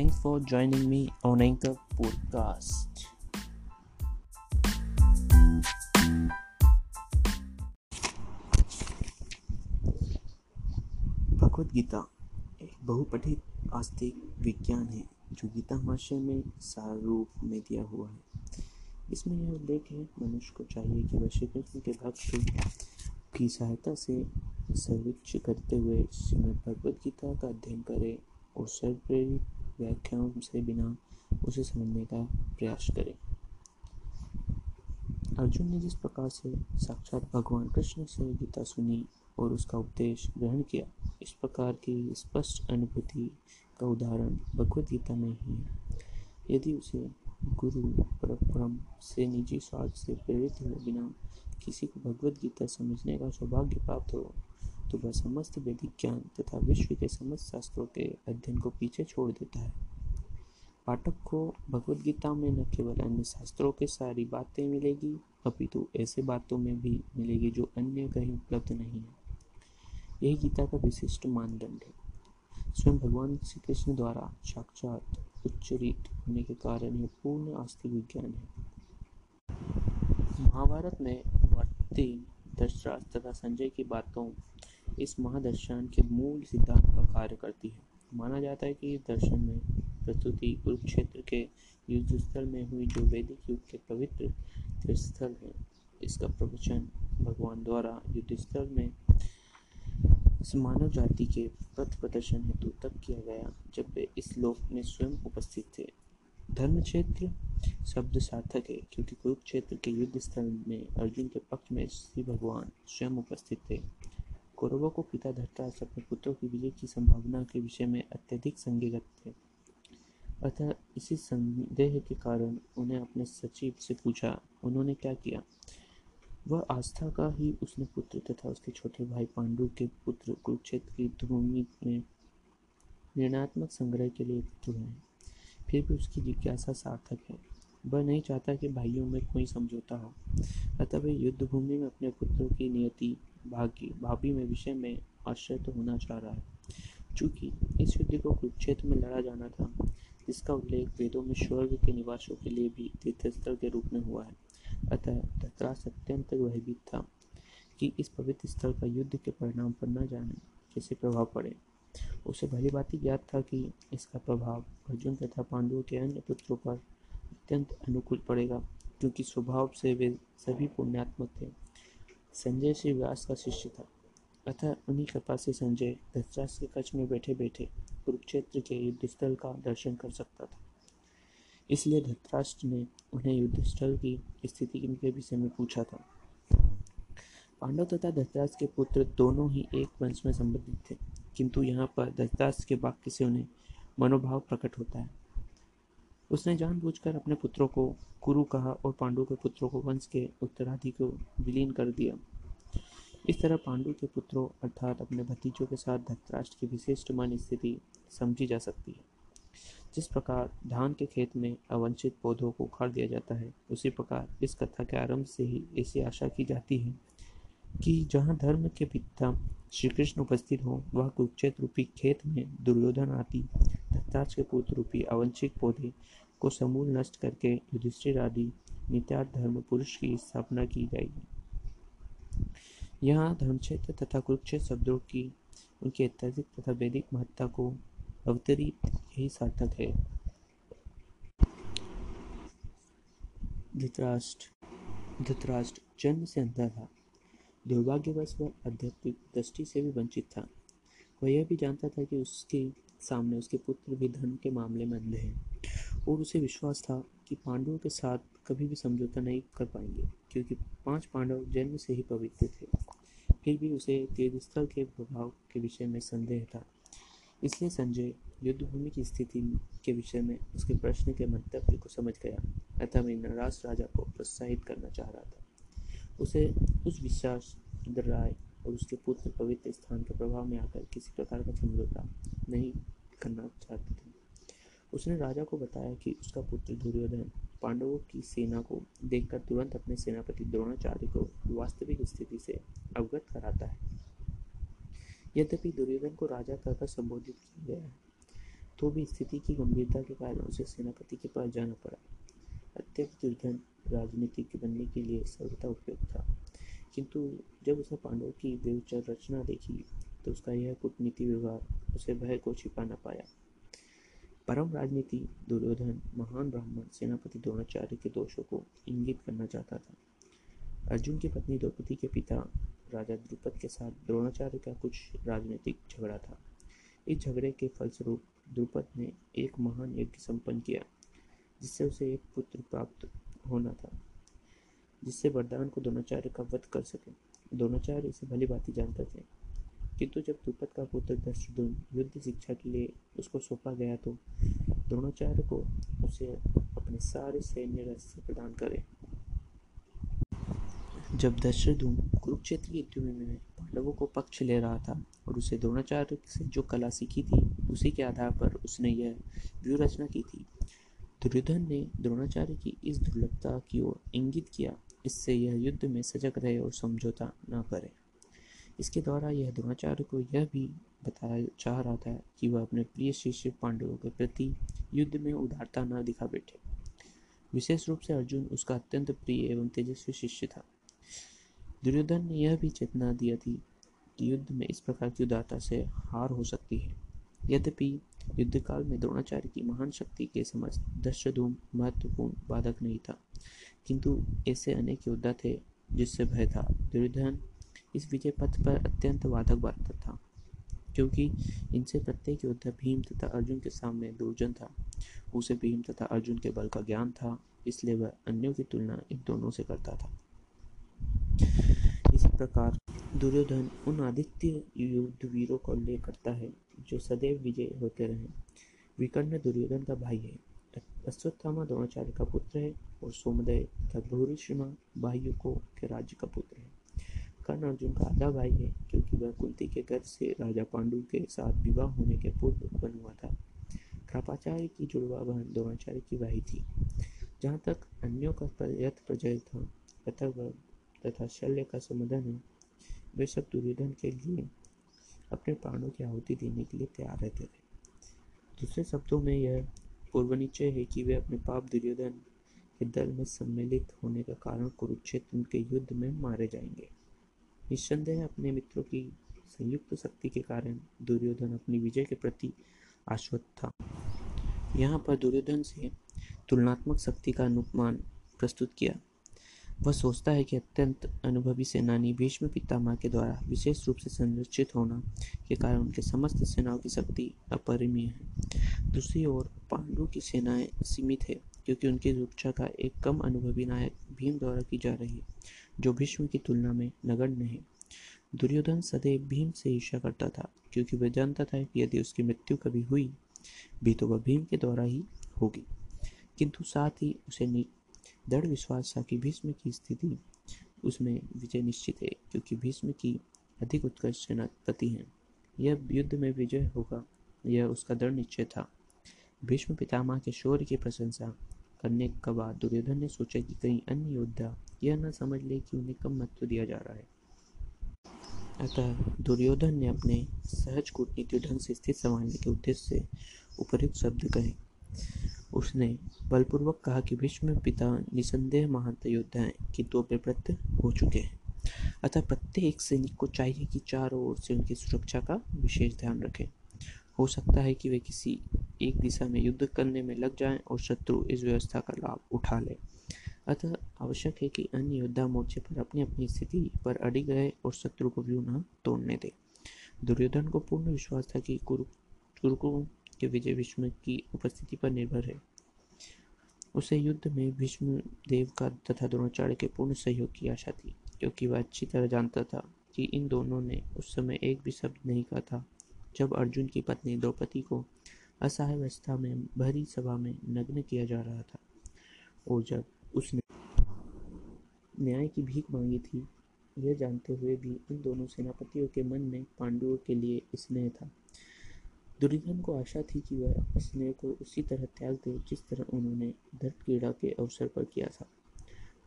Thanks for joining me on Anchor Podcast. Bhagavad Gita एक बहुपठित आस्तिक विज्ञान है, जो गीता भाष्य में सार रूप में दिया हुआ है इसमें यह उल्लेख है, मनुष्य को चाहिए कि वह श्री कृष्ण के भक्त की सहायता से सर्वेक्ष करते हुए श्रीमद् भगवद गीता का अध्ययन करें और सर्व प्रेरित व्याख्याओं से बिना उसे समझने का प्रयास करे। अर्जुन ने जिस प्रकार से साक्षात भगवान कृष्ण से गीता सुनी और उसका उपदेश ग्रहण किया, इस प्रकार की स्पष्ट अनुभूति का उदाहरण भगवद गीता में ही है। यदि उसे गुरु परम से निजी स्वार्थ से प्रेरित हुए बिना किसी को भगवद गीता समझने का सौभाग्य प्राप्त हो तो वह समस्त वैदिक ज्ञान तथा विश्व के समस्त शास्त्रों के अध्ययन को पीछे छोड़ देता है। पाठक को भगवद गीता में न केवल अन्य शास्त्रों के सारी बातें मिलेगी, अपितु ऐसे बातों में भी मिलेगी जो अन्य कहीं उपलब्ध नहीं है। यही गीता का विशिष्ट मानदंड है। स्वयं भगवान श्री कृष्ण द्वारा साक्षात उच्चरित होने के कारण यह पूर्ण आस्तिक विज्ञान है। महाभारत में वर्ती धर्षराज तथा संजय की बातों इस महादर्शन के मूल सिद्धांत का कार्य करती है। माना जाता है कि इस दर्शन में प्रस्तुति कुरुक्षेत्र के युद्ध स्थल में हुई जो वैदिक युग के पवित्र तीर्थस्थल है, इसका प्रवचन भगवान द्वारा युद्ध स्थल में मानव जाति के पथ प्रदर्शन हेतु तब किया गया, जब वे इस लोक में स्वयं उपस्थित थे। धर्म क्षेत्र शब्द सार्थक है, क्योंकि कुरुक्षेत्र के युद्ध स्थल में अर्जुन के पक्ष में श्री भगवान स्वयं उपस्थित थे। कौरवों को पिता धृतराष्ट्र अपने पुत्रों की विजय की संभावना के विषय में अत्यधिक संदिग्ध थे। अतः इसी संदेह के कारण उन्हें अपने सचिव से पूछा, उन्होंने क्या किया? वह आस्था का ही उसने पुत्र तथा उसके छोटे भाई पांडु के पुत्र कुरुक्षेत्र की युद्धभूमि में निर्णात्मक संग्रह के लिए एकत्र हुए फिर भी उसकी जिज्ञासा सार्थक है। वह नहीं चाहता कि भाइयों में कोई समझौता हो। अतः वह युद्ध भूमि में अपने पुत्रों की नियति भाग्य भाभी में विषय में आश्रय तो होना चाह रहा है। चूँकि इस युद्ध को कुरुक्षेत्र में लड़ा जाना था, जिसका उल्लेख वेदों में स्वर्ग के निवासों के लिए भी तीर्थस्थल के रूप में हुआ है। अतः धतराज अत्यंत भयभीत था कि इस पवित्र स्थल का युद्ध के परिणाम पर न जाने कैसे प्रभाव पड़े। उसे भली बात ही ज्ञात था कि इसका प्रभाव अर्जुन तथा पांडवों के अन्य पुत्रों पर अत्यंत अनुकूल पड़ेगा, क्योंकि स्वभाव से वे सभी पुण्यात्मक थे। संजय श्री व्यास का शिष्य था। अतः उन्हीं कृपा से संजय धतराज के कच्छ में बैठे बैठे कुरुक्षेत्र के युद्ध स्थल का दर्शन कर सकता था। इसलिए धतराष्ट्र ने उन्हें युद्ध स्थल की स्थिति के विषय में पूछा था। पांडव तथा धतराज के पुत्र दोनों ही एक वंश में संबंधित थे, किंतु यहाँ पर धतराष्ट्र के वाक्य से उन्हें मनोभाव प्रकट होता है। उसने जानबूझकर अपने पुत्रों को कुरु कहा और पांडु के पुत्रों को वंश के उत्तराधि को विलीन कर दिया। इस तरह पांडु के पुत्रों, अर्थात अपने भतीजों के साथ धतराष्ट्र की विशिष्ट मन स्थिति समझी जा सकती है। जिस प्रकार धान के खेत में अवंचित पौधों को उखाड़ दिया जाता है, उसी प्रकार इस कथा के आरंभ से ही ऐसी आशा की जाती है कि जहाँ धर्म के पिता श्री कृष्ण उपस्थित हो, वह कुरुक्षेत्र रूपी खेत में दुर्योधन आदि धत्ताज के पुत्र रूपी अवंशिक पौधे को समूल नष्ट करके युधिष्ठिर आदि नित्यार्थ धर्म पुरुष की स्थापना की जाएगी। यहाँ धर्मक्षेत्र तथा कुरुक्षेत्र शब्दों की, उनकी अत्यधिक तथा वैदिक महत्ता को अवतरित यही सार्थक है। धृतराष्ट्र धृतराष्ट्र जन्म से अंधा था दुर्भाग्यवश वह आध्यात्मिक दृष्टि से भी वंचित था। वह यह भी जानता था कि उसके सामने उसके पुत्र भी धन के मामले में अंधे हैं और उसे विश्वास था कि पांडवों के साथ कभी भी समझौता नहीं कर पाएँगे, क्योंकि पाँच पांडव जन्म से ही पवित्र थे। फिर भी उसे तीर्थस्थल के प्रभाव के विषय में संदेह था। इसलिए संजय युद्धभूमि की स्थिति के विषय में उसके प्रश्न के मंतव्य को समझ गया। अतः मैं नराज राजा को प्रोत्साहित करना चाह रहा था। उसे उस विश्वास राय और उसके पुत्र पवित्र स्थान के प्रभाव में आकर किसी प्रकार का समझौता नहीं करना चाहते थे। उसने राजा को बताया कि उसका पुत्र दुर्योधन पांडवों की सेना को देखकर तुरंत अपने सेनापति द्रोणाचार्य को वास्तविक स्थिति से अवगत कराता है। यद्यपि दुर्योधन को राजा कहकर संबोधित किया गया तो भी स्थिति की गंभीरता के कारण उसे सेनापति के पास जाना पड़ा। अत्यंत दुर्धन राजनीतिक बनने के लिए सर्वथा उपयुक्त था। किंतु जब उसने पांडवों की व्यवचार रचना देखी तो उसका यह कूटनीति व्यवहार, उसे भय को छिपा न पाया। परम राजनीति, दुर्योधन, महान ब्राह्मण, सेनापति द्रोणाचार्य के दोषों को इंगित करना चाहता था। अर्जुन की पत्नी द्रौपदी के पिता, राजा द्रुपद के साथ द्रोणाचार्य का कुछ राजनीतिक झगड़ा था। इस झगड़े के फलस्वरूप द्रुपद ने एक महान यज्ञ संपन्न किया। जिससे उसे एक पुत्र प्राप्त होना था, जिससे वरदान को द्रोणाचार्य का वध कर सके। द्रोणाचार्य इसे भली भांति जानते थे, किंतु जब द्रुपद का पुत्र दशदुन युद्ध शिक्षा के लिए उसको सौंपा गया तो द्रोणाचार्य को उसे अपने सारे सैन्य रहस्य प्रदान करे। जब दशरथुन कुरुक्षेत्र की युद्ध में पांडवों को पक्ष ले रहा था और उसे द्रोणाचार्य से जो कला सीखी थी, उसी के आधार पर उसने यह व्यू रचना की थी। दुर्योधन ने द्रोणाचार्य की इस दुर्लभता की ओर इंगित किया। इससे यह युद्ध में सजग रहे और समझौता न करे। इसके द्वारा यह द्रोणाचार्य को यह भी बताया चाह रहा था कि वह अपने प्रिय शिष्य पांडवों के प्रति युद्ध में उदारता न दिखा बैठे। विशेष रूप से अर्जुन उसका अत्यंत प्रिय एवं तेजस्वी शिष्य था। दुर्योधन ने यह भी चेतना दिया थी कि युद्ध में इस प्रकार की उदारता से हार हो सकती है। यद्यपि युद्ध काल में द्रोणाचार्य की महान शक्ति के समझ दशधूम महत्वपूर्ण बाधक नहीं था। किंतु ऐसे अनेक योद्धा थे जिससे भय था। दुर्योधन इस विजय पथ पर अत्यंत बाधक बात था, क्योंकि इनसे प्रत्येक योद्धा भीम तथा अर्जुन के सामने दुर्जन था। उसे भीम तथा अर्जुन के बल का ज्ञान था, इसलिए वह अन्यों की तुलना इन दोनों से करता था। इसी प्रकार दुर्योधन उन आदित्य युद्ध वीरों को ले करता है जो सदैव विजय होते रहे। विकर्ण दुर्योधन का भाई है। अश्वत्थामा द्रोणाचार्य का पुत्र है और सोमदय तथा भूरिश्रमा भाइयों के राज्य का पुत्र है। कर्ण अर्जुन का आधा भाई है क्योंकि वह कुंती के घर से राजा पांडु के साथ विवाह होने के पूर्व उत्पन्न हुआ था। कृपाचार्य की जुड़वा बहन द्रोणाचार्य की भाई थी। जहाँ तक अन्यों का यथ प्रजय था पतंग तथा शल्य का समाधान है, वे सब दुर्योधन के लिए प्राणों की आहुति देने के लिए तैयार रहते थे। दूसरे शब्दों में यह पूर्वनिश्चय है कि वे अपने पाप दुर्योधन के दल में सम्मिलित होने का कारण कुरुक्षेत्र के युद्ध में मारे जाएँगे। निस्संदेह अपने मित्रों की संयुक्त शक्ति के कारण दुर्योधन अपनी विजय के प्रति आश्वत था। यहाँ पर दुर्योधन से तुलनात्मक शक्ति का अनुमान प्रस्तुत किया। वह सोचता है कि अत्यंत अनुभवी सेनानी भीष्म पितामह के द्वारा विशेष रूप से संरक्षित होना के कारण उनके समस्त सेनाओं की शक्ति अपरिमीय है। दूसरी ओर पांडु की सेनाएँ सीमित है, क्योंकि उनकी सुरक्षा का एक कम अनुभवी नायक भीम द्वारा की जा रही है, जो भीष्म की तुलना में नगण्य है। दुर्योधन सदैव भीम से ईर्षा करता था, क्योंकि वह जानता था कि यदि उसकी मृत्यु कभी हुई, भी तो वह भीम के द्वारा ही होगी। किंतु साथ ही उसे दृढ़ विश्वास था कि भीष्म की स्थिति उसमें विजय निश्चित है, क्योंकि भीष्म की अधिक उत्कृष्ट सेनापति हैं। यह युद्ध में विजय होगा, यह उसका दृढ़ निश्चय था। भीष्म पितामह के शौर्य की प्रशंसा करने के बाद दुर्योधन ने सोचा कि कहीं अन्य योद्धा यह न समझ ले कि उन्हें कम महत्व दिया जा रहा है। अतः दुर्योधन ने अपने सहज कूटनीति ढंग से स्थिति संभालने के उद्देश्य से उपयुक्त शब्द कहे। उसने बलपूर्वक कहा कि भीष्म पिता निसंदेह महानता योद्धा हैं किंतु प्रवृत्त हो चुके हैं। अतः प्रत्येक सैनिक को चाहिए कि चारों ओर से उनकी सुरक्षा का विशेष ध्यान रखें। हो सकता है कि वे किसी एक दिशा में युद्ध करने में लग जाएँ और शत्रु इस व्यवस्था का लाभ उठा ले। अतः आवश्यक है कि अन्य योद्धा मोर्चे पर अपनी अपनी स्थिति पर अड़ी गए और शत्रु को व्यू न तोड़ने दे। दुर्योधन को पूर्ण विश्वास था कि कुरु कुरुकुओं के विजय भीष्म की उपस्थिति पर निर्भर है। उसे युद्ध में भीष्म देव का तथा द्रोणाचार्य के पूर्ण सहयोग की आशा थी, क्योंकि वह अच्छी तरह जानता था कि इन दोनों ने उस समय एक भी शब्द नहीं कहा था। जब अर्जुन की पत्नी द्रौपदी को असहाय अवस्था में भरी सभा में नग्न किया जा रहा था और जब उसने न्याय की भीख मांगी थी, यह जानते हुए भी इन दोनों सेनापतियों के मन में पांडवों के लिए स्नेह था। दुर्योधन को आशा थी कि वह स्नेह को उसी तरह त्याग दे जिस तरह उन्होंने धर्म क्रीड़ा के अवसर पर किया था।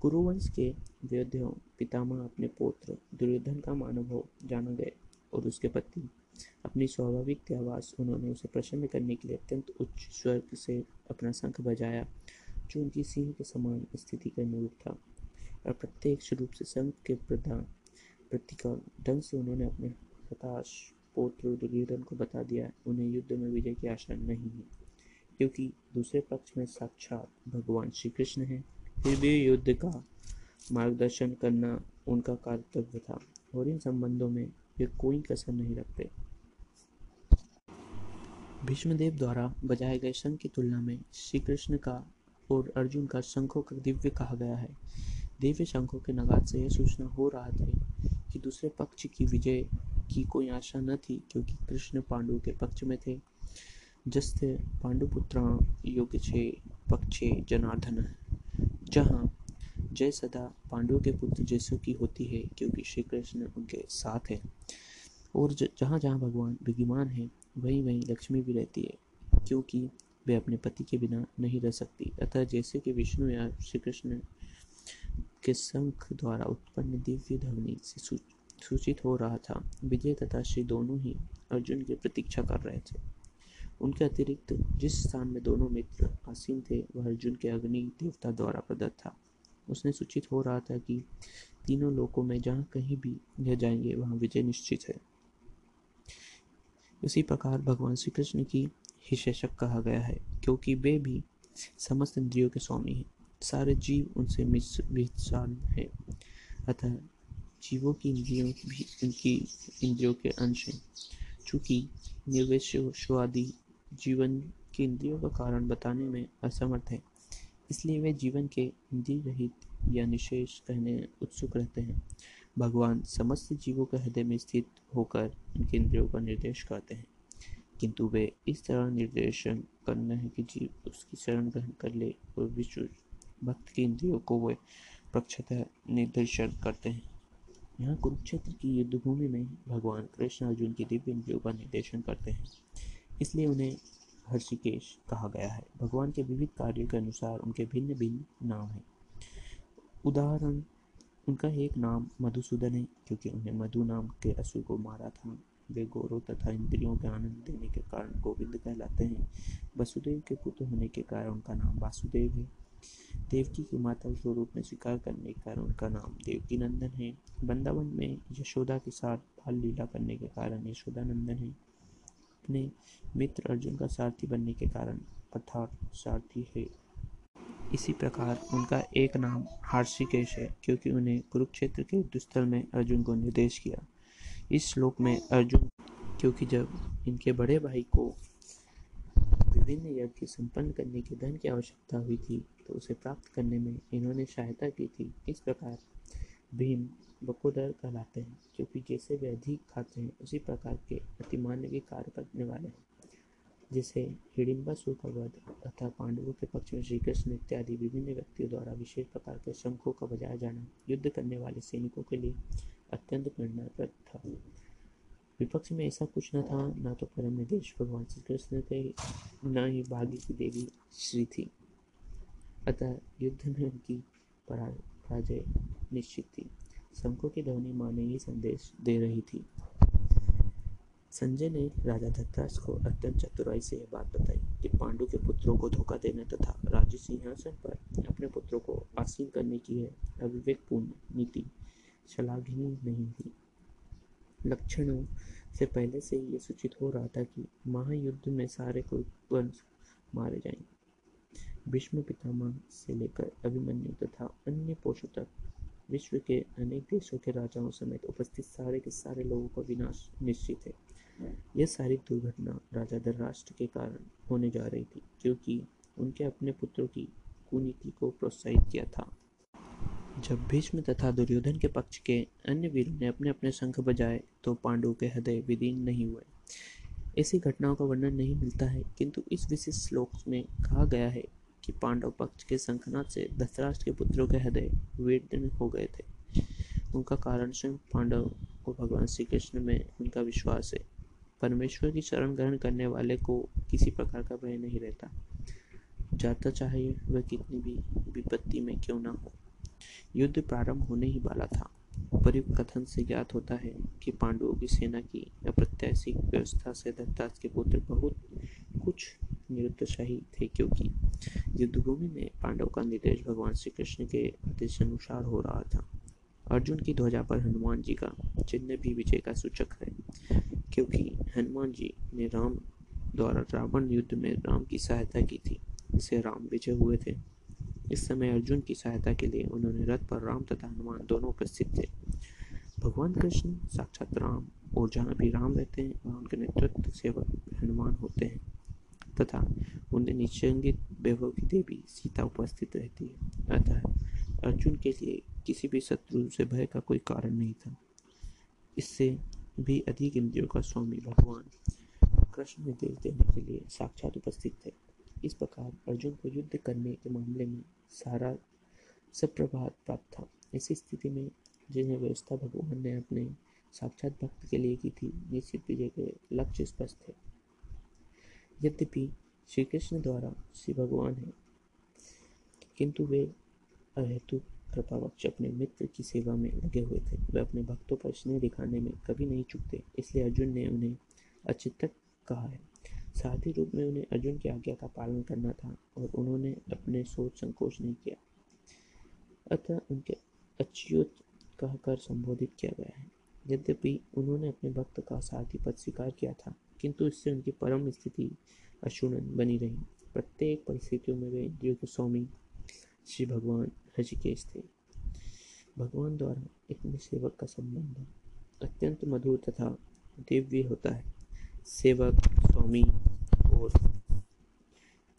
कुरुवंश के वैद्यों, पितामह, अपने पुत्र, दुर्योधन का मानव जाना गए और उसके पति। अपनी स्वाभाविक आवाज़ उन्होंने उसे प्रसन्न करने के लिए अत्यंत उच्च स्वर से अपना शंख बजाया, जो उनकी सिंह के समान स्थिति के अनुरूप था। और प्रत्यक्ष रूप से शंख के प्रधान प्रतिका ढंग से उन्होंने अपने हताश पोत्र दुर्योधन को बता दिया, उन्हें युद्ध में विजय की आशा नहीं है, क्योंकि दूसरे पक्ष में साक्षात भगवान श्री कृष्ण है। फिर भी युद्ध का मार्गदर्शन करना उनका कर्तव्य था, और इन संबंधों में वे कोई कसर नहीं रखते। भीष्मदेव द्वारा बजाए गए शंख की तुलना में श्री कृष्ण का और अर्जुन का शंखों का दिव्य कहा गया है। दिव्य शंखों के नगाद से यह सूचना हो रहा था कि दूसरे पक्ष की विजय की कोई आशा न थी, क्योंकि कृष्ण पांडु के पक्ष में थे। जस्ते पांडुपुत्र योग्य छे, पक्षे जनार्दन जहाँ जय सदा पांडवों के पुत्र जैसु की होती है, क्योंकि श्री कृष्ण उनके साथ है। और जहाँ जहाँ भगवान विद्यमान है, वहीं वहीं लक्ष्मी भी रहती है, क्योंकि वे अपने पति के बिना नहीं रह सकती। अतः जैसे कि विष्णु या श्री कृष्ण के शंख द्वारा उत्पन्न दिव्य ध्वनि से सूचित हो रहा था। विजय तथा श्री दोनों ही अर्जुन की प्रतीक्षा कर रहे थे। उनके अतिरिक्त जिस स्थान में दोनों मित्र आसीन थे, वह अर्जुन के अग्नि देवता द्वारा प्रदत्त था। उसने सूचित हो रहा था कि तीनों लोकों में जहाँ कहीं भी यह जाएँगे, वहाँ विजय निश्चित है। उसी प्रकार भगवान श्री कृष्ण की ही शेषक कहा गया है, क्योंकि वे भी समस्त इंद्रियों के स्वामी हैं। सारे जीव उनसे मिसान हैं। अतः जीवों की इंद्रियों भी उनकी इंद्रियों के अंश हैं। चूँकि निर्वेशवादी जीवन के इंद्रियों का कारण बताने में असमर्थ है, इसलिए वे जीवन के इंद्रिय रहित या निशेष कहने उत्सुक रहते हैं। भगवान समस्त जीवों के हृदय में स्थित होकर उनके इंद्रियों का निर्देश करते हैं। किंतु वे इस तरह निर्देशन करना है कि जीव उसकी शरण ग्रहण कर ले और विश्व भक्त की इंद्रियों को वे प्रक्षतः निर्देशन करते हैं। यहाँ कुरुक्षेत्र की युद्धभूमि में भगवान कृष्ण अर्जुन की दिव्य इंद्रियों का निर्देशन करते हैं। इसलिए उन्हें हर्षिकेश कहा गया है। भगवान के विविध कार्यों के अनुसार उनके भिन्न भिन्न नाम हैं। उदाहरण, उनका एक नाम मधुसूदन है, क्योंकि उन्हें मधु नाम के असुर को मारा था। वे गौरव तथा इंद्रियों के आनंद देने के कारण गोविंद कहलाते हैं। वसुदेव के पुत्र होने के कारण उनका नाम वासुदेव है। देवकी की माता स्वरूप में स्वीकार करने के कारण उनका नाम देवकी नंदन है। वृंदावन में यशोदा के साथ बाल लीला करने के कारण यशोदा नंदन है। अपने मित्र अर्जुन का सारथी बनने के कारण अर्थात सारथी है। इसी प्रकार उनका एक नाम हार्षिकेश है, क्योंकि उन्हें कुरुक्षेत्र के युद्धस्थल में अर्जुन को निर्देश किया। इस श्लोक में अर्जुन, क्योंकि जब इनके बड़े भाई को विभिन्न यज्ञ संपन्न करने के धन की आवश्यकता हुई थी तो उसे प्राप्त करने में इन्होंने सहायता की थी। इस प्रकार भीम बकोदर कहलाते हैं क्योंकि जैसे वे अधिक खाते हैं, उसी प्रकार के अतिमान्य के कार्य करने वाले हैं। जिसे हिडिम्बासुर का वध तथा पांडवों के पक्ष में श्री कृष्ण इत्यादि विभिन्न व्यक्तियों द्वारा विशेष प्रकार के शंखों का बजाया जाना, युद्ध करने वाले सैनिकों के लिए अत्यंत प्रेरणाप्रद था। विपक्ष में ऐसा कुछ न था, न तो परम निर्देश भगवान श्री कृष्ण थे, न ही भाग्य की देवी श्री थी। अतः युद्ध में उनकी पराजय निश्चित थी। शंखों की ध्वनि माँ ने ही संदेश दे रही थी। संजय ने राजा धृतराष्ट्र को अत्यंत चतुराई से यह बात बताई कि पांडु के पुत्रों को धोखा देने तथा राज्य सिंहासन पर अपने पुत्रों को आसीन करने की है अविवेकपूर्ण नीति शलाघनी नहीं थी। लक्षणों से पहले से ही ये सूचित हो रहा था कि महायुद्ध में सारे कुरुवंश मारे जाएँगे। भीष्म पितामह से लेकर अभिमन्यु तथा अन्य पोषों तक विश्व के अनेक देशों के राजाओं समेत उपस्थित सारे के सारे लोगों का विनाश निश्चित है। यह सारी दुर्घटना राजा धरराष्ट्र के कारण होने जा रही थी, क्योंकि उनके अपने पुत्रों की कुनीति को प्रोत्साहित किया था। जब भीष्म तथा दुर्योधन के पक्ष के अन्य वीरों ने अपने अपने शंख बजाए तो पांडवों के हृदय विदीन नहीं हुए। ऐसी घटनाओं का वर्णन नहीं मिलता है, किंतु इस विशेष श्लोक में कहा गया है कि पांडव पक्ष के शंखनाथ से धृतराष्ट्र के पुत्रों के हृदय वेदन हो गए थे। उनका कारण स्वयं पांडव को भगवान श्री कृष्ण में उनका विश्वास है। परमेश्वर की शरण ग्रहण करने वाले को किसी प्रकार का भय नहीं रहता। जाता चाहे वह कितनी भी विपत्ति में क्यों ना हो। युद्ध प्रारंभ होने ही वाला था। उपर्युक्त कथन से ज्ञात होता है कि पांडवों की सेना की अप्रत्याशित व्यवस्था से दत्ताज के पुत्र बहुत कुछ निरुत्साही थे क्योंकि युद्धभूमि में पांडव का निर्देश भगवान श्री कृष्ण के आदेश अनुसार हो रहा था। अर्जुन की ध्वजा पर हनुमान जी का चिन्ह भी विजय का सूचक है, क्योंकि हनुमान जी ने राम द्वारा रावण युद्ध में राम की सहायता की थी इससे राम विजय हुए थे। इस समय अर्जुन की सहायता के लिए उन्होंने रथ पर राम तथा हनुमान दोनों उपस्थित थे। भगवान कृष्ण, साक्षात राम और जहाँ भी राम रहते हैं, वहाँ उनके नेतृत्व सेवक हनुमान होते हैं। तथा उनके निश्चंगित वैभव की देवी सीता उपस्थित रहती है। अतः अर्जुन के लिए किसी भी शत्रु से भय का कोई कारण नहीं था। इससे भी अधिक इंद्रियों का स्वामी भगवान कृष्ण निर्देश देने के लिए साक्षात उपस्थित थे। इस प्रकार अर्जुन को युद्ध करने के मामले में सारा सब सप्रभात प्राप्त था। ऐसी स्थिति में जिन्हें व्यवस्था भगवान ने अपने साक्षात भक्त के लिए की थी निश्चित विजय के लक्ष्य स्पष्ट थे। यद्यपि श्री कृष्ण द्वारा श्री भगवान है, किंतु वे अहेतु कृपावक्ष अपने मित्र की सेवा में लगे हुए थे। वे अपने भक्तों पर स्नेह दिखाने में कभी नहीं चुकते, इसलिए अर्जुन ने उन्हें अचितक कहा है। साथ रूप में उन्हें अर्जुन की आज्ञा का पालन करना था और उन्होंने अपने सोच संकोच नहीं किया। अतः उनके अच्युत कहकर संबोधित किया गया है। यद्यपि उन्होंने अपने भक्त का साथी पद स्वीकार किया था, किंतु इससे उनकी परम स्थिति अशुणन बनी रही। प्रत्येक परिस्थितियों में वे इंद्रियों के स्वामी श्री भगवान ऋषिकेश थे। भगवान द्वारा अपने सेवक का संबंध अत्यंत मधुर तथा दिव्य होता है। सेवक स्वामी और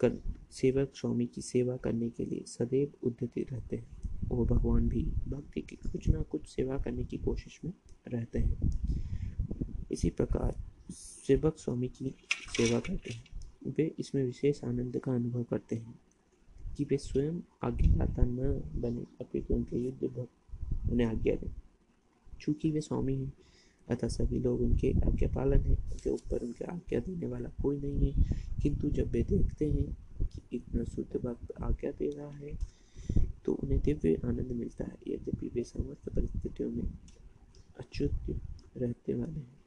कर सेवक स्वामी की सेवा करने के लिए सदैव उद्यत रहते हैं। और भगवान भी भक्ति की कुछ ना कुछ सेवा करने की कोशिश में रहते हैं। इसी प्रकार सेवक स्वामी की सेवा करते हैं। वे इसमें विशेष आनंद का अनुभव करते हैं कि वे स्वयं आज्ञाता न बने अपितु उनके युद्ध भक्त उन्हें आज्ञा दें। चूँकि वे स्वामी हैं अतः सभी लोग उनके आज्ञा पालन है, उनके ऊपर उनके आज्ञा देने वाला कोई नहीं है। किंतु जब वे देखते हैं कि इतना शुद्ध भक्त आज्ञा दे रहा है तो उन्हें दिव्य आनंद मिलता है। यद्यपि वे समस्त परिस्थितियों में अच्युत रहते वाले हैं।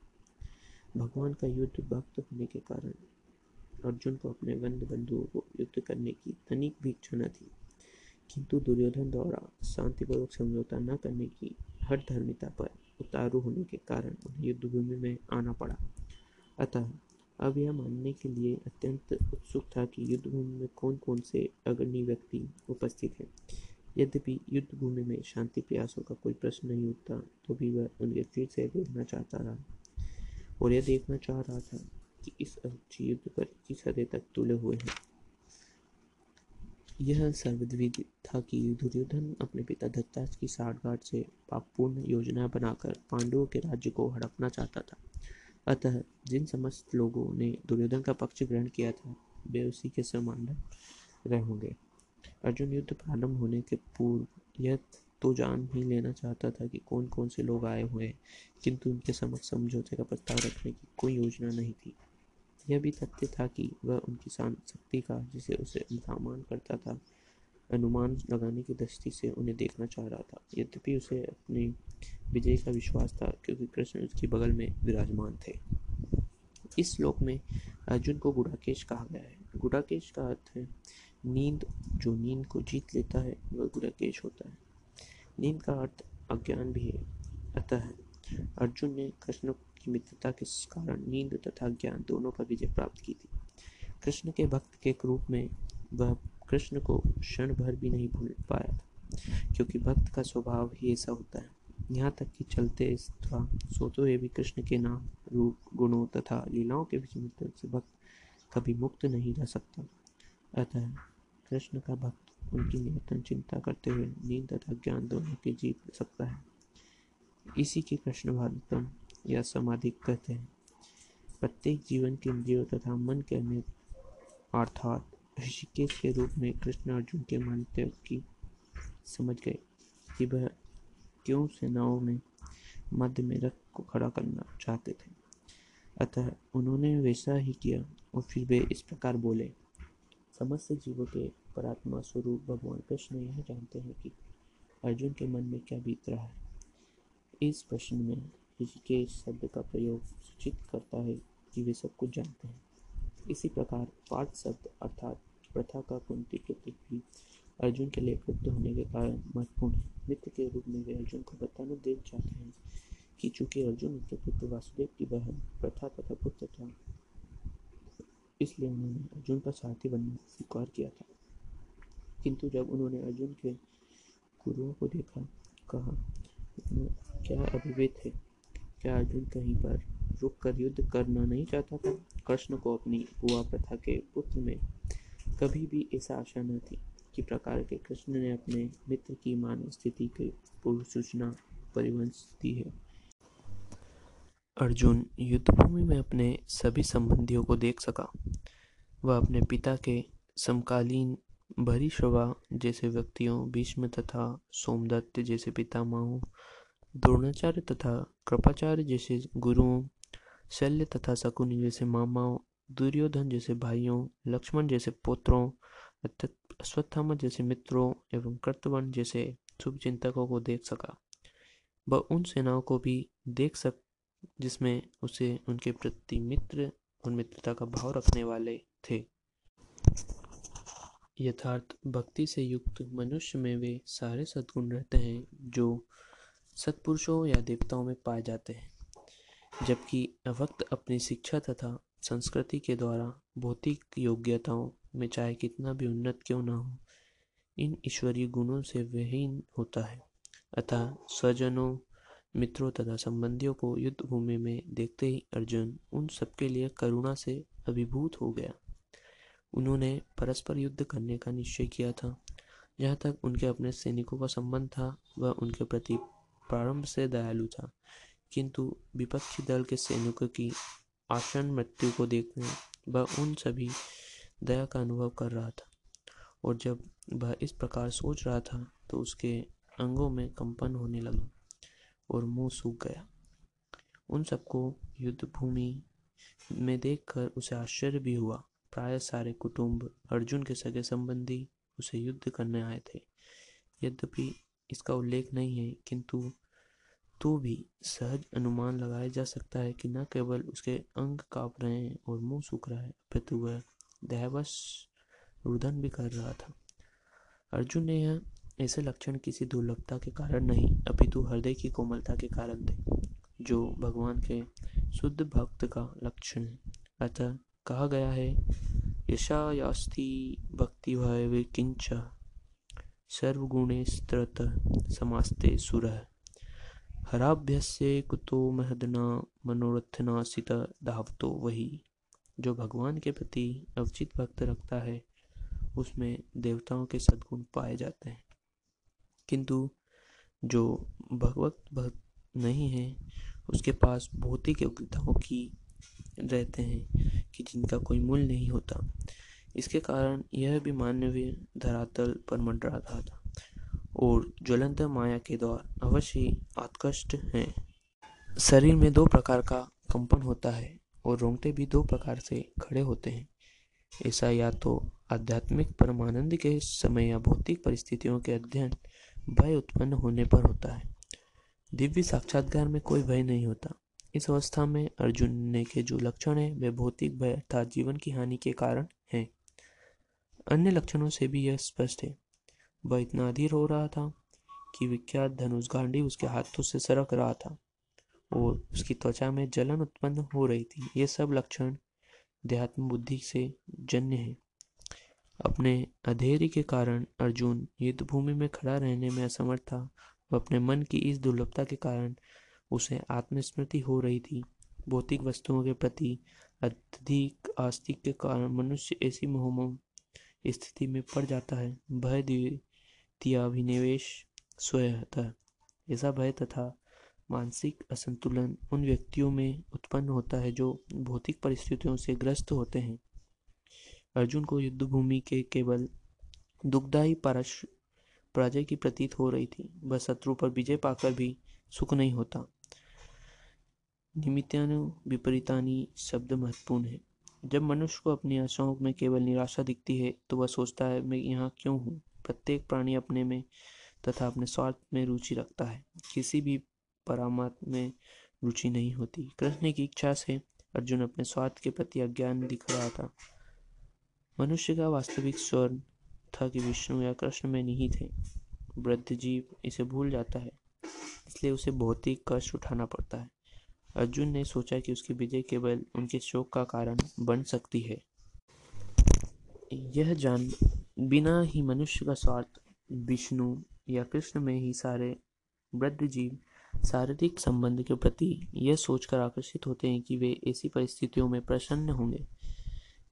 भगवान का युद्ध भक्त होने के कारण अर्जुन को अपने बंद बंधुओं को युद्ध करने की तनिक भी इच्छा न थी। किंतु दुर्योधन द्वारा शांतिपूर्वक समझौता न करने की हर धर्मिता पर उतारू होने के कारण उन्हें युद्ध भूमि में आना पड़ा। अतः, अब यह मानने के लिए अत्यंत उत्सुक था कि युद्ध भूमि में कौन कौन से अग्रणी व्यक्ति उपस्थित हैं। यद्यपि युद्ध भूमि में शांति प्रयासों का कोई प्रश्न नहीं उठता तो भी वह उनके फिर से देखना चाहता रहा। और यह देखना चाह रहा था कि इस युद्ध पर किस हद तक तुले हुए हैं। यह सर्वद्विद था कि दुर्योधन अपने पिता दत्ताज की साठगांठ से पापपूर्ण योजना बनाकर पांडवों के राज्य को हड़पना चाहता था। अतः जिन समस्त लोगों ने दुर्योधन का पक्ष ग्रहण किया था, वे उसी के समान रहे होंगे। अर्जुन युद्ध प्रारंभ होने के पूर्व यह तो जान ही लेना चाहता था कि कौन कौन से लोग आए हुए हैं, किंतु उनके समक्ष समझौते का प्रस्ताव रखने की कोई योजना नहीं थी। यह भी तथ्य था कि वह उनकी शक्ति का, जिसे उसे सामान करता था, अनुमान लगाने की दृष्टि से उन्हें देखना चाह रहा था। यद्यपि उसे अपनी विजय का विश्वास था, क्योंकि कृष्ण उसके बगल में विराजमान थे। इस श्लोक में अर्जुन को गुड़ाकेश कहा गया है। गुड़ाकेश का अर्थ है, नींद, जो नींद को जीत लेता है, वह गुड़ाकेश होता है। नींद का अर्थ अज्ञान भी है। अतः अर्जुन ने कृष्ण की मित्रता के कारण नींद तथा ज्ञान दोनों पर विजय प्राप्त की थी। कृष्ण के भक्त के रूप में वह कृष्ण को क्षण भर भी नहीं भूल पाया था, क्योंकि भक्त का स्वभाव ही ऐसा होता है। यहाँ तक कि चलते तथा सोते हुए भी कृष्ण के नाम, रूप, गुणों तथा लीलाओं के मित्र से भक्त कभी मुक्त नहीं रह सकता। अतः कृष्ण का भक्त उनकी निरंतर चिंता करते हुए नींद तथा ज्ञान दोनों की जीत सकता है। इसी के कृष्ण भारतम या समाधि कहते हैं। प्रत्येक जीवन के इंद्रियों तथा मन के अन्य अर्थात ऋषिकेश के रूप में कृष्ण अर्जुन के मानते की समझ गए कि वह क्यों सेनाओं में मध्य में रथ को खड़ा करना चाहते थे। अतः उन्होंने वैसा ही किया और फिर वे इस प्रकार बोले, समस्त जीवों के परात्मा स्वरूप भगवान कृष्ण यह जानते हैं कि अर्जुन के मन में क्या बीत रहा है। इस प्रश्न में ऋषिकेश शब्द का प्रयोग सूचित करता है कि वे सब कुछ जानते हैं। इसी प्रकार पाठ शब्द अर्थात प्रथा का कुंती के भी अर्जुन के लिए उपयुक्त होने के कारण महत्वपूर्ण है। मित्र के रूप में वे अर्जुन को बताना देना चाहते हैं कि चूँकि अर्जुन उनके पुत्र वासुदेव की बहन प्रथा तथा पुत्र था, इसलिए उन्होंने अर्जुन का सारथी बनना स्वीकार किया था। किंतु जब उन्होंने अर्जुन के गुरुओं को देखा, कहा, क्या अभिवेद है? क्या अर्जुन कहीं पर रुक कर युद्ध करना नहीं चाहता था? कृष्ण को अपनी बुआ प्रथा के पुत्र में कभी भी ऐसा आशा न थी कि प्रकार के कृष्ण ने अपने मित्र की मान स्थिति की पूर्व सूचना परिवंश दी है। अर्जुन युद्धभूमि में अपने सभी संबंधियों को देख सका। वह अपने पिता के समकालीन भरीश्रवा जैसे व्यक्तियों, भीष्म तथा सोमदत्त जैसे पितामहों, द्रोणाचार्य तथा कृपाचार्य जैसे गुरुओं, शल्य तथा शकुनि जैसे मामाओं, दुर्योधन जैसे भाइयों, लक्ष्मण जैसे पुत्रों अश्वत्थामा जैसे मित्रों एवं कर्तवन जैसे शुभ चिंतकों को देख सका। वह उन सेनाओं को भी देख सक, जिसमें उसे उनके प्रति मित्र और मित्रता का भाव रखने वाले थे। यथार्थ भक्ति से युक्त मनुष्य में वे सारे सद्गुण रहते हैं, जो सत्पुरुषों या देवताओं में पाए जाते हैं, जबकि अभक्त अपनी शिक्षा तथा संस्कृति के द्वारा भौतिक योग्यताओं में चाहे कितना भी उन्नत क्यों ना हो, इन ईश्वरीय गुणों से विहीन होता है। अतः स्वजनों, मित्रों तथा संबंधियों को युद्ध भूमि में देखते ही अर्जुन उन सबके लिए करुणा से अभिभूत हो गया। उन्होंने परस्पर युद्ध करने का निश्चय किया था। जहाँ तक उनके अपने सैनिकों का संबंध था, वह उनके प्रति प्रारंभ से दयालु था। किंतु विपक्षी दल के सैनिकों की आसन मृत्यु को देखने वह उन सभी दया का अनुभव कर रहा था और जब वह इस प्रकार सोच रहा था तो उसके अंगों में कंपन होने लगा और मुँह सूख गया। उन सबको युद्ध भूमि में देखकर उसे आश्चर्य भी हुआ। प्राय सारे कुटुंब अर्जुन के सगे संबंधी उसे युद्ध करने आए थे। यद्यपि इसका उल्लेख नहीं है, किंतु तो भी सहज अनुमान लगाया जा सकता है कि न केवल उसके अंग काँप रहे हैं और मुँह सूख रहा है, अपितु वह दहवश रुदन भी कर रहा था। अर्जुन ने यह, ऐसे लक्षण किसी दुर्लभता के कारण नहीं, अपितु हृदय की कोमलता के कारण थे, जो भगवान के शुद्ध भक्त का लक्षण है। अतः कहा गया है, यशायास्ति भक्ति भय किंच। सर्वगुणे स्त्रत समास्ते सुर। हराभ्यस्य कुतो महदना मनोरथनासित धावतो वही। जो भगवान के प्रति अवचित भक्त रखता है, उसमें देवताओं के सद्गुण पाए जाते हैं। किंतु जो भगवत भक्त नहीं है, उसके पास भौतिक योग्यताओं की रहते हैं कि जिनका कोई मूल्य नहीं होता। इसके कारण यह भी मानवीय धरातल पर मंडरा रहा था और ज्वलंत माया के द्वार अवश्य आत्कष्ट हैं। शरीर में दो प्रकार का कंपन होता है और रोंगटे भी दो प्रकार से खड़े होते हैं। ऐसा या तो आध्यात्मिक परमानंद के समय या भौतिक परिस्थितियों के अध्ययन भय उत्पन्न होने पर होता है। दिव्य साक्षात्कार में कोई भय नहीं होता। इस अवस्था में अर्जुन ने के जो लक्षण है, वे भौतिक भय अर्थात जीवन की हानि के कारण हैं अन्य लक्षणों से भी यह स्पष्ट है। वह इतना अधीर हो रहा था कि विख्यात धनुष गांडी उसके हाथों से सरक रहा था और उसकी त्वचा में जलन उत्पन्न हो रही थी। ये सब लक्षण देहात्म बुद्धि से जन्य है। अपने अधेरी के कारण अर्जुन युद्ध भूमि में खड़ा रहने में असमर्थ था। वह अपने मन की इस दुर्लभता के कारण उसे आत्मस्मृति हो रही थी। भौतिक वस्तुओं के प्रति अत्यधिक आस्तिक के कारण मनुष्य ऐसी मोहम स्थिति में पड़ जाता है। भय दियाभिनिवेश स्वयं ऐसा भय तथा मानसिक असंतुलन उन व्यक्तियों में उत्पन्न होता है जो भौतिक परिस्थितियों से ग्रस्त होते हैं। अर्जुन को युद्ध भूमि के केवल दुखदायी पराजय की प्रतीत हो रही थी। वह शत्रु पर विजय पाकर भी सुख नहीं होता। निमित्तानु विपरीतानी शब्द महत्वपूर्ण है। जब मनुष्य को अपनी आशाओं में केवल निराशा दिखती है तो वह सोचता है, मैं यहाँ क्यों हूँ? प्रत्येक प्राणी अपने में तथा अपने स्वार्थ में रुचि रखता है। किसी भी परामर्श में रुचि नहीं होती। कृष्ण की इच्छा से अर्जुन अपने स्वार्थ के प्रति अज्ञान दिख रहा था। मनुष्य का वास्तविक स्वर था कि विष्णु या कृष्ण में निहित है। वृद्ध जीव इसे भूल जाता है, इसलिए उसे ही कष्ट उठाना पड़ता है। अर्जुन ने सोचा कि उसकी विजय केवल उनके शोक का कारण बन सकती है। यह जान, बिना ही मनुष्य का स्वार्थ, विष्णु या कृष्ण में ही सारे वृद्ध जीव शारीरिक संबंध के प्रति यह सोचकर आकर्षित होते हैं कि वे ऐसी परिस्थितियों में प्रसन्न होंगे।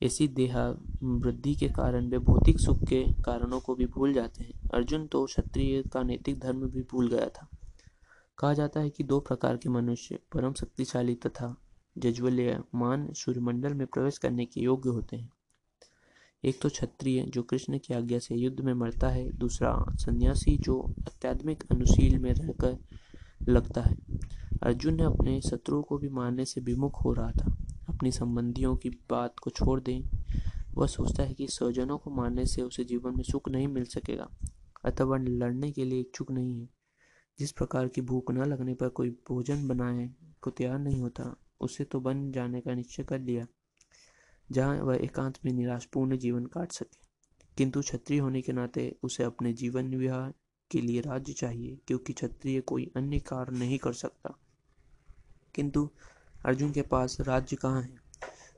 ऐसी देहा वृद्धि के कारण वे भौतिक सुख के कारणों को भी भूल जाते हैं। अर्जुन तो क्षत्रिय का नैतिक धर्म भी भूल गया था। कहा जाता है कि दो प्रकार के मनुष्य, परम शक्तिशाली तथा जज्वल्य मान सूर्यमंडल में प्रवेश करने के योग्य होते हैं। एक तो क्षत्रिय, जो कृष्ण की आज्ञा से युद्ध में मरता है। दूसरा सन्यासी, जो अत्याधुनिक अनुशील में रहकर लगता है। अर्जुन ने अपने शत्रुओं को भी मारने से विमुख हो रहा था। अपनी संबंधियों की बात को छोड़ दें, वह सोचता है कि स्वजनों को मारने से उसे जीवन में सुख नहीं मिल सकेगा, अतः वह लड़ने के लिए इच्छुक नहीं है। जिस प्रकार की भूख न लगने पर कोई भोजन बनाए को तैयार नहीं होता, उसे तो बन जाने का निश्चय कर लिया, जहाँ वह एकांत में निराशपूर्ण जीवन काट सके। किंतु क्षत्रिय होने के नाते उसे अपने जीवन विवाह के लिए राज्य चाहिए, क्योंकि क्षत्रिय कोई अन्य कार्य नहीं कर सकता। किंतु अर्जुन के पास राज्य कहाँ है?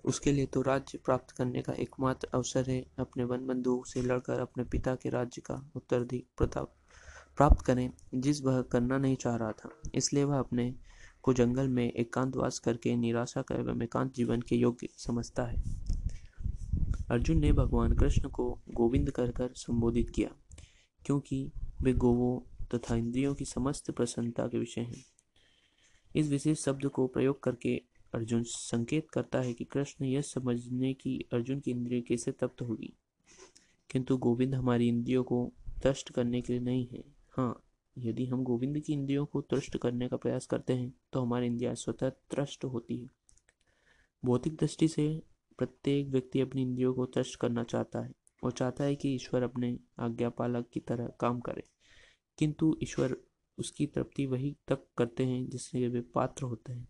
उसके लिए तो राज्य प्राप्त करने का एकमात्र अवसर है अपने वन बंधुओं से लड़कर अपने पिता के राज्य का उत्तराधिक प्रताप प्राप्त करें जिस वह करना नहीं चाह रहा था। इसलिए वह अपने को जंगल में एकांतवास करके निराशा का एवं एकांत जीवन के योग्य समझता है। अर्जुन ने भगवान कृष्ण को गोविंद कर कर संबोधित किया, क्योंकि वे गोवों तथा इंद्रियों की समस्त प्रसन्नता के विषय हैं। इस विशेष शब्द को प्रयोग करके अर्जुन संकेत करता है कि कृष्ण यह समझने की अर्जुन की इंद्रिय कैसे तप्त होगी। किंतु गोविंद हमारी इंद्रियों को तष्ट करने के लिए नहीं है। हाँ यदि हम गोविंद की इंद्रियों को तुष्ट करने का प्रयास करते हैं तो हमारी इंद्रिया स्वतः त्रष्ट होती है। भौतिक दृष्टि से प्रत्येक व्यक्ति अपनी इंद्रियों को तष्ट करना चाहता है, और चाहता है कि ईश्वर अपने आज्ञापालक की तरह काम करे। किंतु ईश्वर उसकी तृप्ति वही तक करते हैं जिससे वे पात्र होते हैं।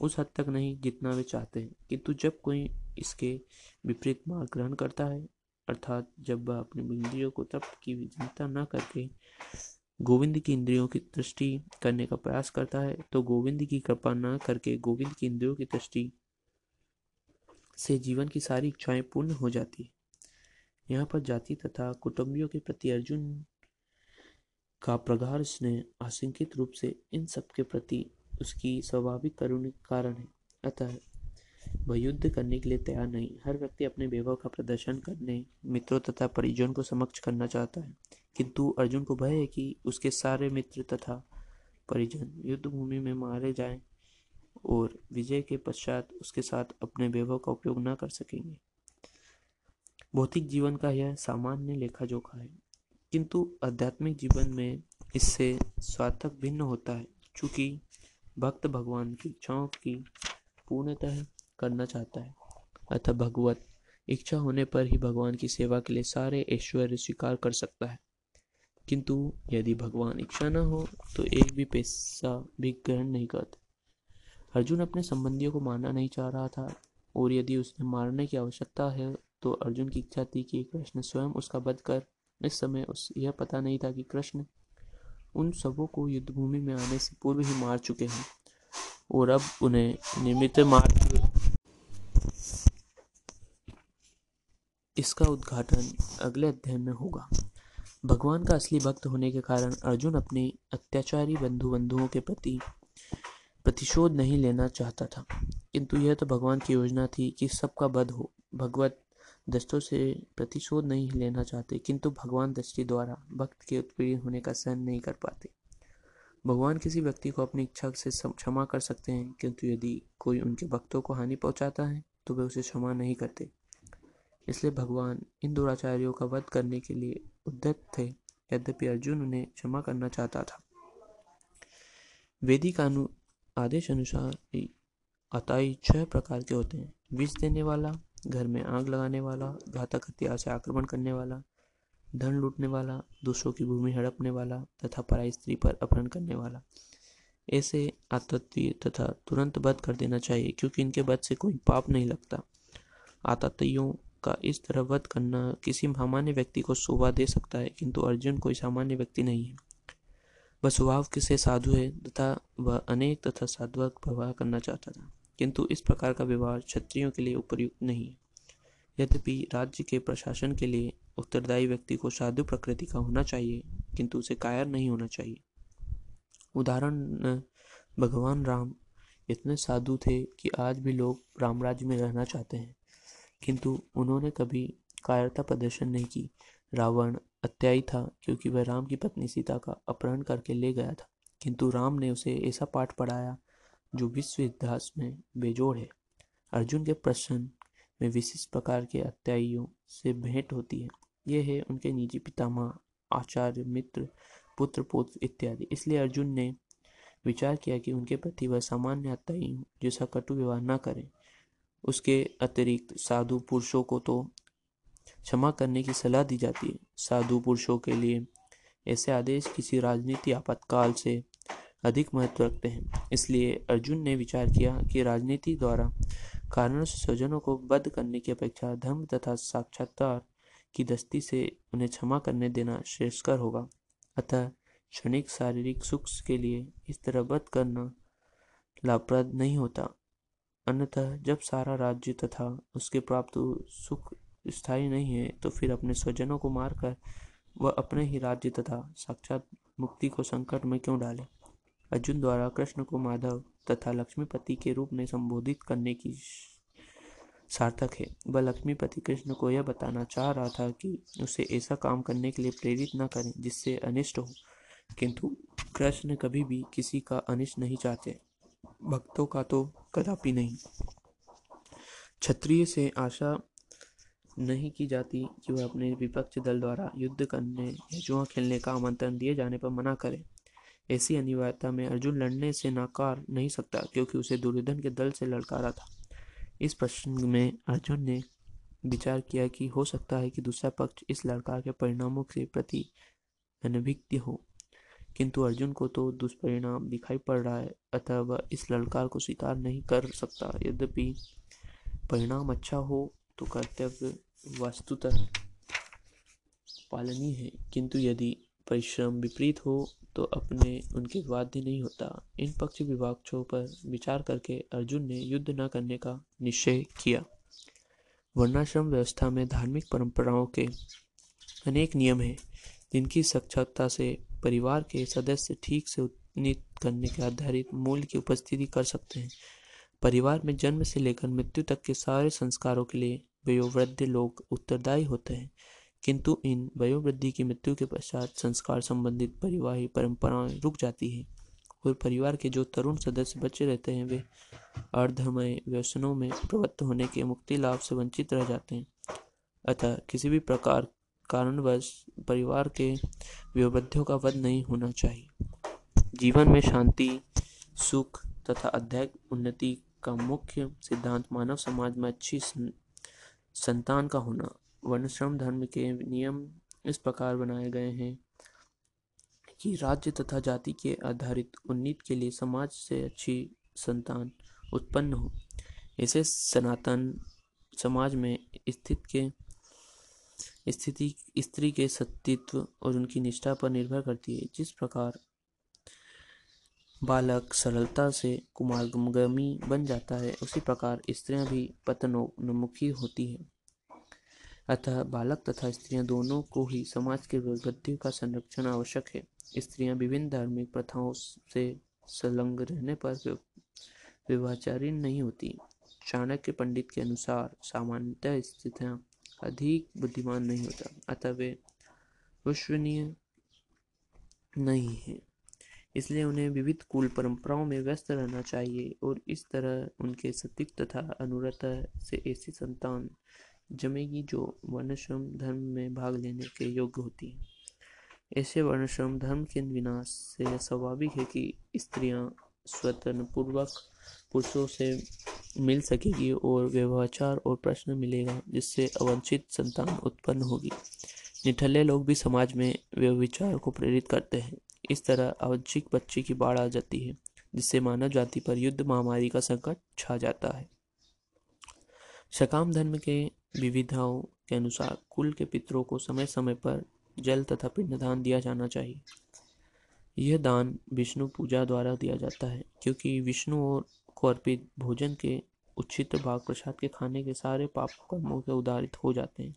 उस हद तक नहीं जितना वे चाहते हैं। किंतु जब कोई इसके विपरीत मार्ग ग्रहण करता है, अर्थात जब वह अपनी इंद्रियों को तप की चिंता न करके गोविंद की इंद्रियों की दृष्टि करने का प्रयास करता है तो गोविंद की कृपा न करके गोविंद की इंद्रियों की दृष्टि से जीवन की सारी इच्छाएँ पूर्ण हो जाती है। यहाँ पर जाति तथा कुटुंबियों के प्रति अर्जुन का प्रगाढ़ स्नेह आशंकित रूप से इन सब के प्रति उसकी स्वाभाविक करुण कारण है। अतः वह युद्ध करने के लिए तैयार नहीं। हर व्यक्ति अपने वैभव का प्रदर्शन करने, मित्रों तथा परिजन को समक्ष करना चाहता है। किंतु अर्जुन को भय है कि उसके सारे मित्र तथा परिजन युद्ध भूमि में मारे जाएँ और विजय के पश्चात उसके साथ अपने वैभव का उपयोग न कर सकेंगे। भौतिक जीवन का यह सामान्य लेखा जोखा है, किंतु आध्यात्मिक जीवन में इससे स्वार्थक भिन्न होता है, चूँकि भक्त भगवान की इच्छाओं की पूर्णतः करना चाहता है। अतः भगवत इच्छा होने पर ही भगवान की सेवा के लिए सारे ऐश्वर्य स्वीकार कर सकता है। किंतु यदि भगवान इच्छा न हो तो एक भी पैसा भी ग्रहण नहीं करते। अर्जुन अपने संबंधियों को मारना नहीं चाह रहा था, और यदि उसने मारने की आवश्यकता है तो अर्जुन की इच्छा थी कि कृष्ण स्वयं उसका वध कर, इस समय उस, यह पता नहीं था कि कृष्ण उन सबों को युद्ध भूमि में आने से पूर्व ही मार चुके हैं, और अब उन्हें निमित्त मार इसका उद्घाटन अगले अध्याय में होगा। भगवान का असली भक्त होने के कारण अर्जुन अपने अत्याचारी बंधु बंधुओं के प्रति प्रतिशोध नहीं लेना चाहता था। किंतु यह तो भगवान की योजना थी कि सबका वध हो। भगवत दस्तों से प्रतिशोध नहीं लेना चाहते, किंतु भगवान दृष्टि द्वारा भक्त के उत्पीड़ित होने का सहन नहीं कर पाते। भगवान किसी व्यक्ति को अपनी इच्छा से क्षमा कर सकते हैं, किंतु यदि कोई उनके भक्तों को हानि पहुंचाता है तो वे उसे क्षमा नहीं करते। इसलिए भगवान इन दुराचार्यों का वध करने के लिए उद्यत थे यद्यपि अर्जुन उन्हें क्षमा करना चाहता था। वेदिक अनु आदेश अनुसार अताई छह प्रकार के होते हैं। विष देने वाला, घर में आग लगाने वाला, घातक हथियार से आक्रमण करने वाला, धन लूटने वाला, दूसरों की भूमि हड़पने वाला तथा पराई स्त्री पर अपहरण करने वाला। ऐसे आतत्वीय तथा तुरंत बध कर देना चाहिए, क्योंकि इनके वध से कोई पाप नहीं लगता। आतत्वियों का इस तरह वध करना किसी सामान्य व्यक्ति को शोभा दे सकता है, किंतु अर्जुन कोई सामान्य व्यक्ति नहीं है। वह स्वभाव से साधु है तथा वह अनेक तथा साधुवक व्यवहार करना चाहता था, किंतु इस प्रकार का व्यवहार क्षत्रियों के लिए उपयुक्त नहीं है। यद्यपि राज्य के प्रशासन के लिए उत्तरदायी व्यक्ति को साधु प्रकृति का होना चाहिए, किंतु उसे कायर नहीं होना चाहिए। उदाहरण, भगवान राम इतने साधु थे कि आज भी लोग राम राज्य में रहना चाहते हैं। किंतु उन्होंने कभी कायरता प्रदर्शन नहीं की। रावण अत्यायी था क्योंकि वह राम की पत्नी सीता का अपहरण करके ले गया था। किंतु राम ने उसे ऐसा पाठ पढ़ाया जो विश्व इतिहास में बेजोड़ है। अर्जुन के प्रश्न में विशिष्ट प्रकार के अत्यायियों से भेंट होती है। ये है उनके निजी पितामह, आचार्य, मित्र, पुत्र पुत्र इत्यादि। इसलिए अर्जुन ने विचार किया कि उनके प्रति वह सामान्य अत्यायी जैसा कटु व्यवहार न करें। उसके अतिरिक्त साधु पुरुषों को तो क्षमा करने की सलाह दी जाती है। साधु पुरुषों के लिए ऐसे आदेश किसी राजनीति आपातकाल से अधिक महत्व रखते हैं। इसलिए अर्जुन ने विचार किया कि राजनीति द्वारा कारणों से स्वजनों को बद्ध करने की अपेक्षा धर्म तथा साक्षात्कार की दृष्टि से उन्हें क्षमा करने देना श्रेष्ठकर होगा। अतः क्षणिक शारीरिक सुख के लिए इस तरह बद करना लाभप्रद नहीं होता। अन्यथा, जब सारा राज्य तथा उसके प्राप्त सुख स्थायी नहीं है तो फिर अपने स्वजनों को मारकर वह अपने ही राज्य तथा साक्षात मुक्ति को संकट में क्यों डाले? अर्जुन द्वारा कृष्ण को माधव तथा लक्ष्मीपति के रूप में संबोधित करने की सार्थक है। वह लक्ष्मीपति कृष्ण को यह बताना चाह रहा था कि उसे ऐसा काम करने के लिए प्रेरित न करें जिससे अनिष्ट हो, किंतु कृष्ण कभी भी किसी का अनिष्ट नहीं चाहते। भक्तों का तो कदापि नहीं। क्षत्रिय से आशा नहीं की जाती कि वह अपने विपक्ष दल द्वारा युद्ध करने या जुआ खेलने का आमंत्रण दिए जाने पर मना करे। ऐसी अनिवार्यता में अर्जुन लड़ने से नाकार नहीं सकता, क्योंकि उसे दुर्योधन के दल से लड़कारा था। इस प्रश्न में अर्जुन ने विचार किया कि हो सकता है कि दूसरा पक्ष इस लड़का के परिणामों के प्रति अनभिज्ञ हो। किंतु अर्जुन को तो दुष्परिणाम दिखाई पड़ रहा है, अतः वह इस ललकार को स्वीकार नहीं कर सकता। यद्यपि परिणाम अच्छा हो तो कर्तव्य वस्तुतः पालनीय है। किंतु यदि परिश्रम विपरीत हो तो अपने उनके बाध्य नहीं होता। इन पक्ष विवाक्षों पर विचार करके अर्जुन ने युद्ध न करने का निश्चय किया। वर्णाश्रम व्यवस्था में धार्मिक परंपराओं के अनेक नियम हैं, जिनकी सक्षमता से परिवार के सदस्य ठीक से उन्नीत करने के आधारित मूल्य की उपस्थिति कर सकते हैं। परिवार में जन्म से लेकर मृत्यु तक के सारे संस्कारों के लिए वयोवृद्ध लोग उत्तरदायी होते हैं, किंतु इन वयोवृद्धि की मृत्यु के पश्चात संस्कार संबंधित परिवाही परंपराएँ रुक जाती हैं और परिवार के जो तरुण सदस्य बचे रहते हैं, वे अर्धमय व्यसनों में प्रवृत्त होने के मुक्ति लाभ से वंचित रह जाते हैं। अतः किसी भी प्रकार कारणवश परिवार के व्यवधियों का वध नहीं होना चाहिए। जीवन में शांति, सुख तथा अध्यात्म उन्नति का मुख्य सिद्धांत मानव समाज में अच्छी संतान का होना वर्णश्रम धर्म के नियम इस प्रकार बनाए गए हैं कि राज्य तथा जाति के आधारित उन्नीत के लिए समाज से अच्छी संतान उत्पन्न हो। इसे सनातन समाज में स्थित के स्थिति, स्त्री के सत्यत्व और उनकी निष्ठा पर निर्भर करती है। जिस प्रकार बालक सरलता से कुमारगमी बन जाता है, उसी प्रकार स्त्रियाँ भी पतनोन्मुखी होती है। अतः बालक तथा स्त्रियाँ दोनों को ही समाज के गद्य का संरक्षण आवश्यक है। स्त्रियाँ विभिन्न धार्मिक प्रथाओं से संलग्न रहने पर विवाचारी नहीं होती। चाणक्य पंडित के अनुसार सामान्यतः स्थितियाँ अधिक बुद्धिमान नहीं होता, अतः वे विश्वनीय नहीं है। इसलिए उन्हें विविध कुल परंपराओं में व्यस्त रहना चाहिए और इस तरह उनके सतिक तथा अनुरत से ऐसी संतान जमेगी जो वर्णश्रम धर्म में भाग लेने के योग्य होती है। ऐसे वर्णश्रम धर्म के विनाश से स्वाभाविक है कि स्त्रियाँ स्वतंत्र पूर्वक पुरुषों से मिल सकेगी और व्यवहाचार और प्रश्न मिलेगा, जिससे अवंचित संतान उत्पन्न होगी। निठल्ले लोग भी समाज में व्यवचार को प्रेरित करते हैं। इस तरह अवंचित बच्चे की बाढ़ आ जाती है, जिससे मानव जाति पर युद्ध महामारी का संकट छा जाता है। शकाम धर्म के विविधाओं के अनुसार कुल के पितरों को समय समय पर जल तथा पिंडदान दिया जाना चाहिए। यह दान विष्णु पूजा द्वारा दिया जाता है, क्योंकि विष्णु और को अर्पित भोजन के उचित भाग प्रसाद के खाने के सारे पाप कर्मों के उदारित हो जाते हैं।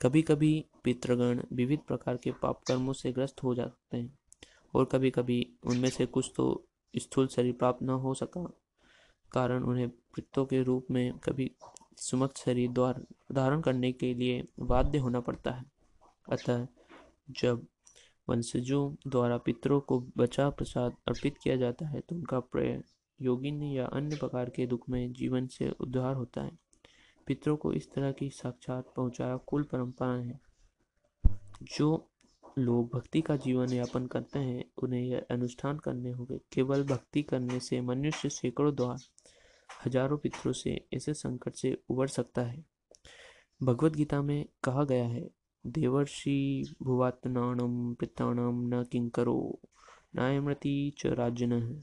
कभी कभी पितृगण विविध प्रकार के पाप कर्मों से ग्रस्त हो जाते हैं और कभी कभी उनमें से कुछ तो स्थूल शरीर प्राप्त न हो सका। कारण उन्हें पितों के रूप में कभी सुमक्त शरीर द्वार धारण करने के लिए बाध्य होना पड़ता है। अतः जब वंशजों द्वारा पितरों को बचा प्रसाद अर्पित किया जाता है तो उनका प्रेय योगिन या अन्य प्रकार के दुख में जीवन से उद्धार होता है। पितरों को इस तरह की साक्षात पहुँचाया कुल परंपरा है। जो लोग भक्ति का जीवन यापन करते हैं, उन्हें यह अनुष्ठान करने होंगे। केवल भक्ति करने से मनुष्य सैकड़ों द्वार, हज़ारों पितरों से ऐसे संकट से उबर सकता है। भगवत गीता में कहा गया है, देवर्षि भुवात्नाणं पिताणम न किङ्करो नायमृति च राजन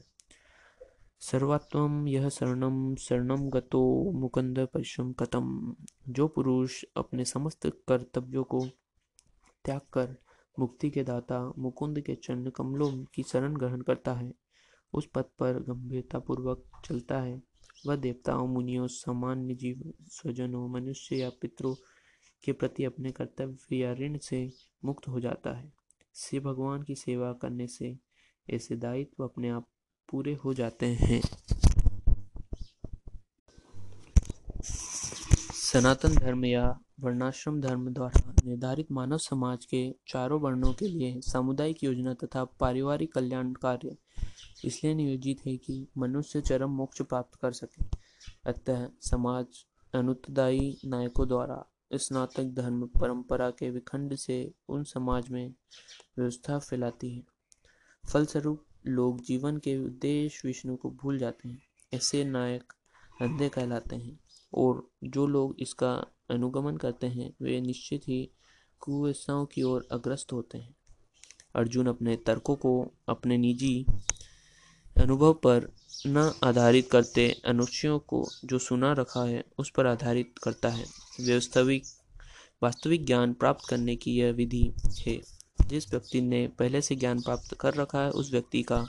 सर्वात्म यह शरणम शरणम गतो मुकुंद परिश्रम कतम जो पुरुष अपने समस्त कर्तव्यों को त्याग कर, मुक्ति के दाता मुकुंद के चरण कमलों की शरण ग्रहण करता है, उस पथ पर गंभीरता पूर्वक चलता है। वह देवताओं, मुनियों, सामान्य जीव, स्वजनों, मनुष्य या पितरों के प्रति अपने कर्तव्य या ऋण से मुक्त हो जाता है। शिव भगवान की सेवा करने से ऐसे दायित्व अपने आप पूरे हो जाते हैं। सनातन धर्म या वर्णाश्रम धर्म द्वारा निर्धारित मानव समाज के चारों वर्णों के लिए सामुदायिक योजना तथा पारिवारिक कल्याण कार्य इसलिए नियोजित है कि मनुष्य चरम मोक्ष प्राप्त कर सके। अतः समाज अनुत्तदायी नायकों द्वारा स्नातक धर्म परंपरा के विखंड से उन समाज में व्यवस्था फैलाती है। फलस्वरूप लोग जीवन के उद्देश्य विष्णु को भूल जाते हैं, ऐसे नायक अंधे कहलाते हैं। और जो लोग इसका अनुगमन करते हैं, वे निश्चित ही कुव्यवसाओं की ओर अग्रस्त होते हैं। अर्जुन अपने तर्कों को अपने निजी अनुभव पर न आधारित करते अनुच्छयों को जो सुना रखा है, उस पर आधारित करता है। वास्तविक वास्तविक ज्ञान प्राप्त करने की यह विधि है। जिस व्यक्ति ने पहले से ज्ञान प्राप्त कर रखा है उस व्यक्ति का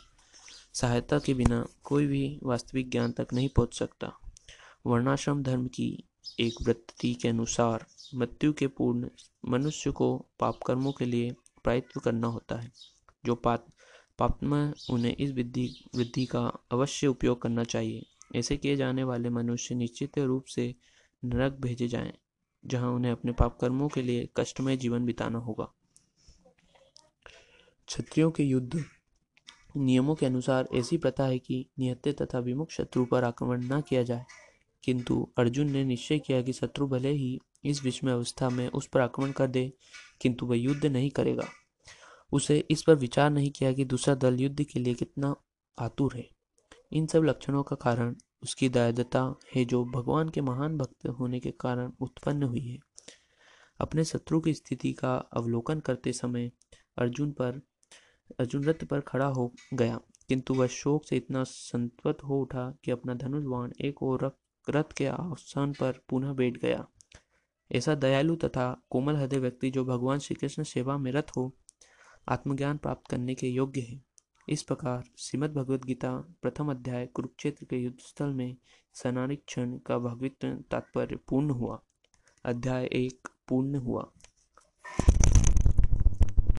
सहायता के बिना कोई भी वास्तविक ज्ञान तक नहीं पहुँच सकता। वर्णाश्रम धर्म की एक वृत्ति के अनुसार मृत्यु के पूर्ण मनुष्य को पाप कर्मों के लिए प्रायत्व करना होता है। जो पाप पापमा उन्हें इस विधि वृद्धि का अवश्य उपयोग करना चाहिए। ऐसे किए जाने वाले मनुष्य निश्चित रूप से नरक भेजे जाएँ, जहाँ उन्हें अपने पाप कर्मों के लिए कष्टमय जीवन बिताना होगा। क्षत्रियों के युद्ध नियमों के अनुसार ऐसी प्रथा है कि निहत्ते तथा विमुख शत्रु पर आक्रमण न किया जाए। किंतु अर्जुन ने निश्चय किया कि शत्रु भले ही इस विषम अवस्था में उस पर आक्रमण कर दे, किंतु वह युद्ध नहीं करेगा। उसे इस पर विचार नहीं किया कि दूसरा दल युद्ध के लिए कितना आतुर है। इन सब लक्षणों का कारण उसकी दयादता है जो भगवान के महान भक्त होने के कारण उत्पन्न हुई है। अपने शत्रु की स्थिति का अवलोकन करते समय अर्जुन पर अर्जुन रथ पर खड़ा हो गया, किंतु वह शोक से इतना संतवत हो उठा कि अपना धनुष बाण एक और रथ के आसान पर पुनः बैठ गया। ऐसा दयालु तथा कोमल हृदय व्यक्ति जो भगवान श्री कृष्ण सेवा में रत हो, आत्मज्ञान प्राप्त करने के योग्य है। इस प्रकार श्रीमद भगवद गीता प्रथम अध्याय कुरुक्षेत्र के युद्ध स्थल में सनानिक्षण का भगवित तात्पर्य पूर्ण हुआ। अध्याय एक पूर्ण हुआ।